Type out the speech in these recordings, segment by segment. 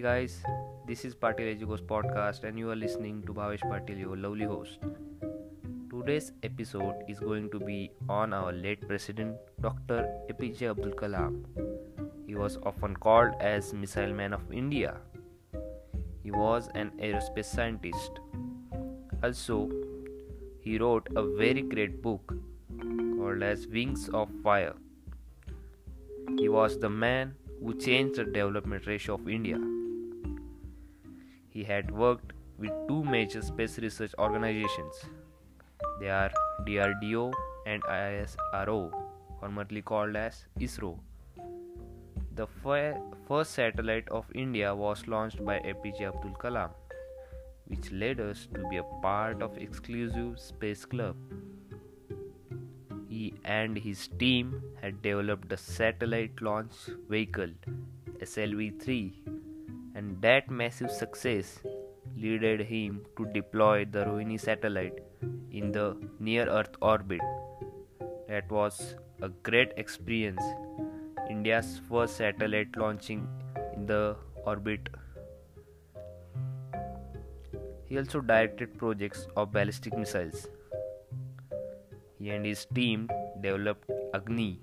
Hey guys, this is Patil Ejugos podcast and you are listening to Bhavesh Patil, your lovely host. Today's episode is going to be on our late president Dr. APJ Abdul Kalam. He was often called as Missile Man of India. He was an aerospace scientist. Also, he wrote a very great book called as Wings of Fire. He was the man who changed the development ratio of India. He had worked with two major space research organizations. They are DRDO and ISRO, formerly called as ISRO. The first satellite of India was launched by APJ Abdul Kalam, which led us to be a part of exclusive space club. He and his team had developed the satellite launch vehicle SLV 3 and that massive success led him to deploy the Rohini satellite in the near Earth orbit. That was a great experience. India's first satellite launching in the orbit. He also directed projects of ballistic missiles. He and his team developed Agni,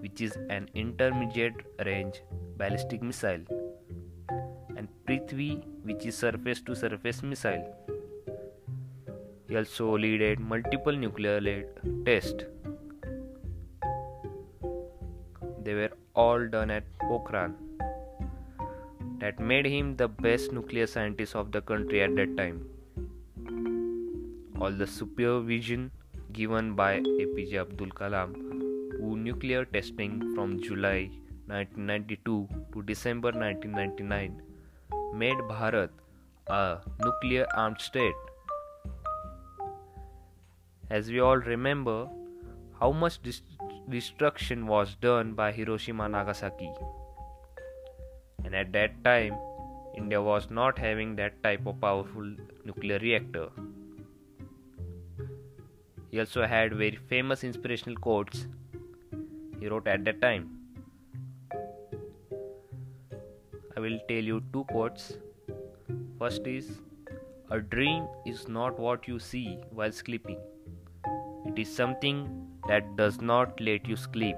which is an intermediate range ballistic missile, Prithvi, which is surface to surface missile. He also led multiple nuclear tests. They were all done at Pokhran. That made him the best nuclear scientist of the country at that time. All the supervision given by APJ Abdul Kalam, who nuclear testing from July 1992 to December 1999 made Bharat a nuclear armed state. As we all remember, how much destruction was done by Hiroshima Nagasaki. And at that time, India was not having that type of powerful nuclear reactor. He also had very famous inspirational quotes he wrote at that time. I will tell you two quotes. First is A dream is not what you see while sleeping, it is something that does not let you sleep.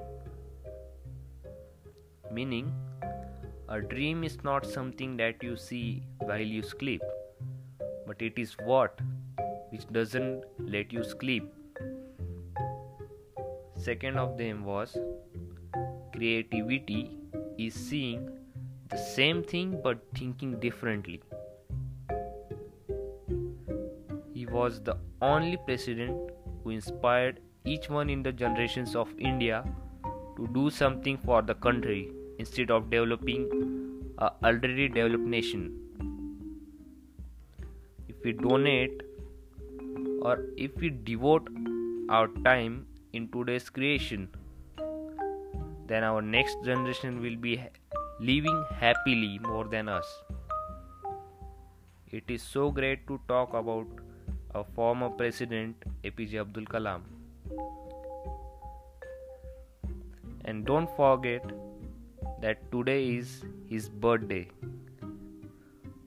Meaning, a dream is not something that you see while you sleep, but it is what which doesn't let you sleep. Second of them was creativity is seeing the same thing but thinking differently. He was the only president who inspired each one in the generations of India to do something for the country instead of developing a already developed nation. If we donate or if we devote our time in today's creation, then our next generation will be living happily more than us. It is so great to talk about a former president APJ Abdul Kalam. And don't forget that today is his birthday.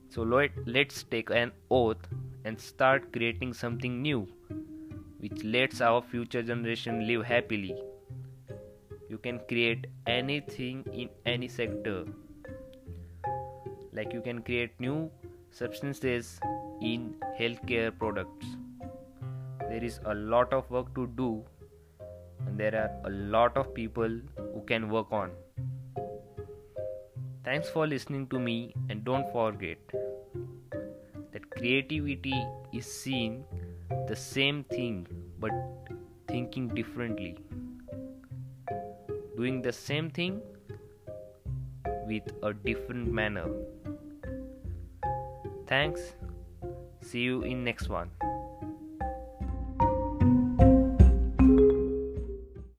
So let, let's take an oath and start creating something new which lets our future generation live happily you can create anything in any sector. Like you can create new substances in healthcare products. There is a lot of work to do and there are a lot of people who can work on. Thanks for listening to me and don't forget that creativity is seeing the same thing but thinking differently doing the same thing with a different manner. Thanks. See you in next one.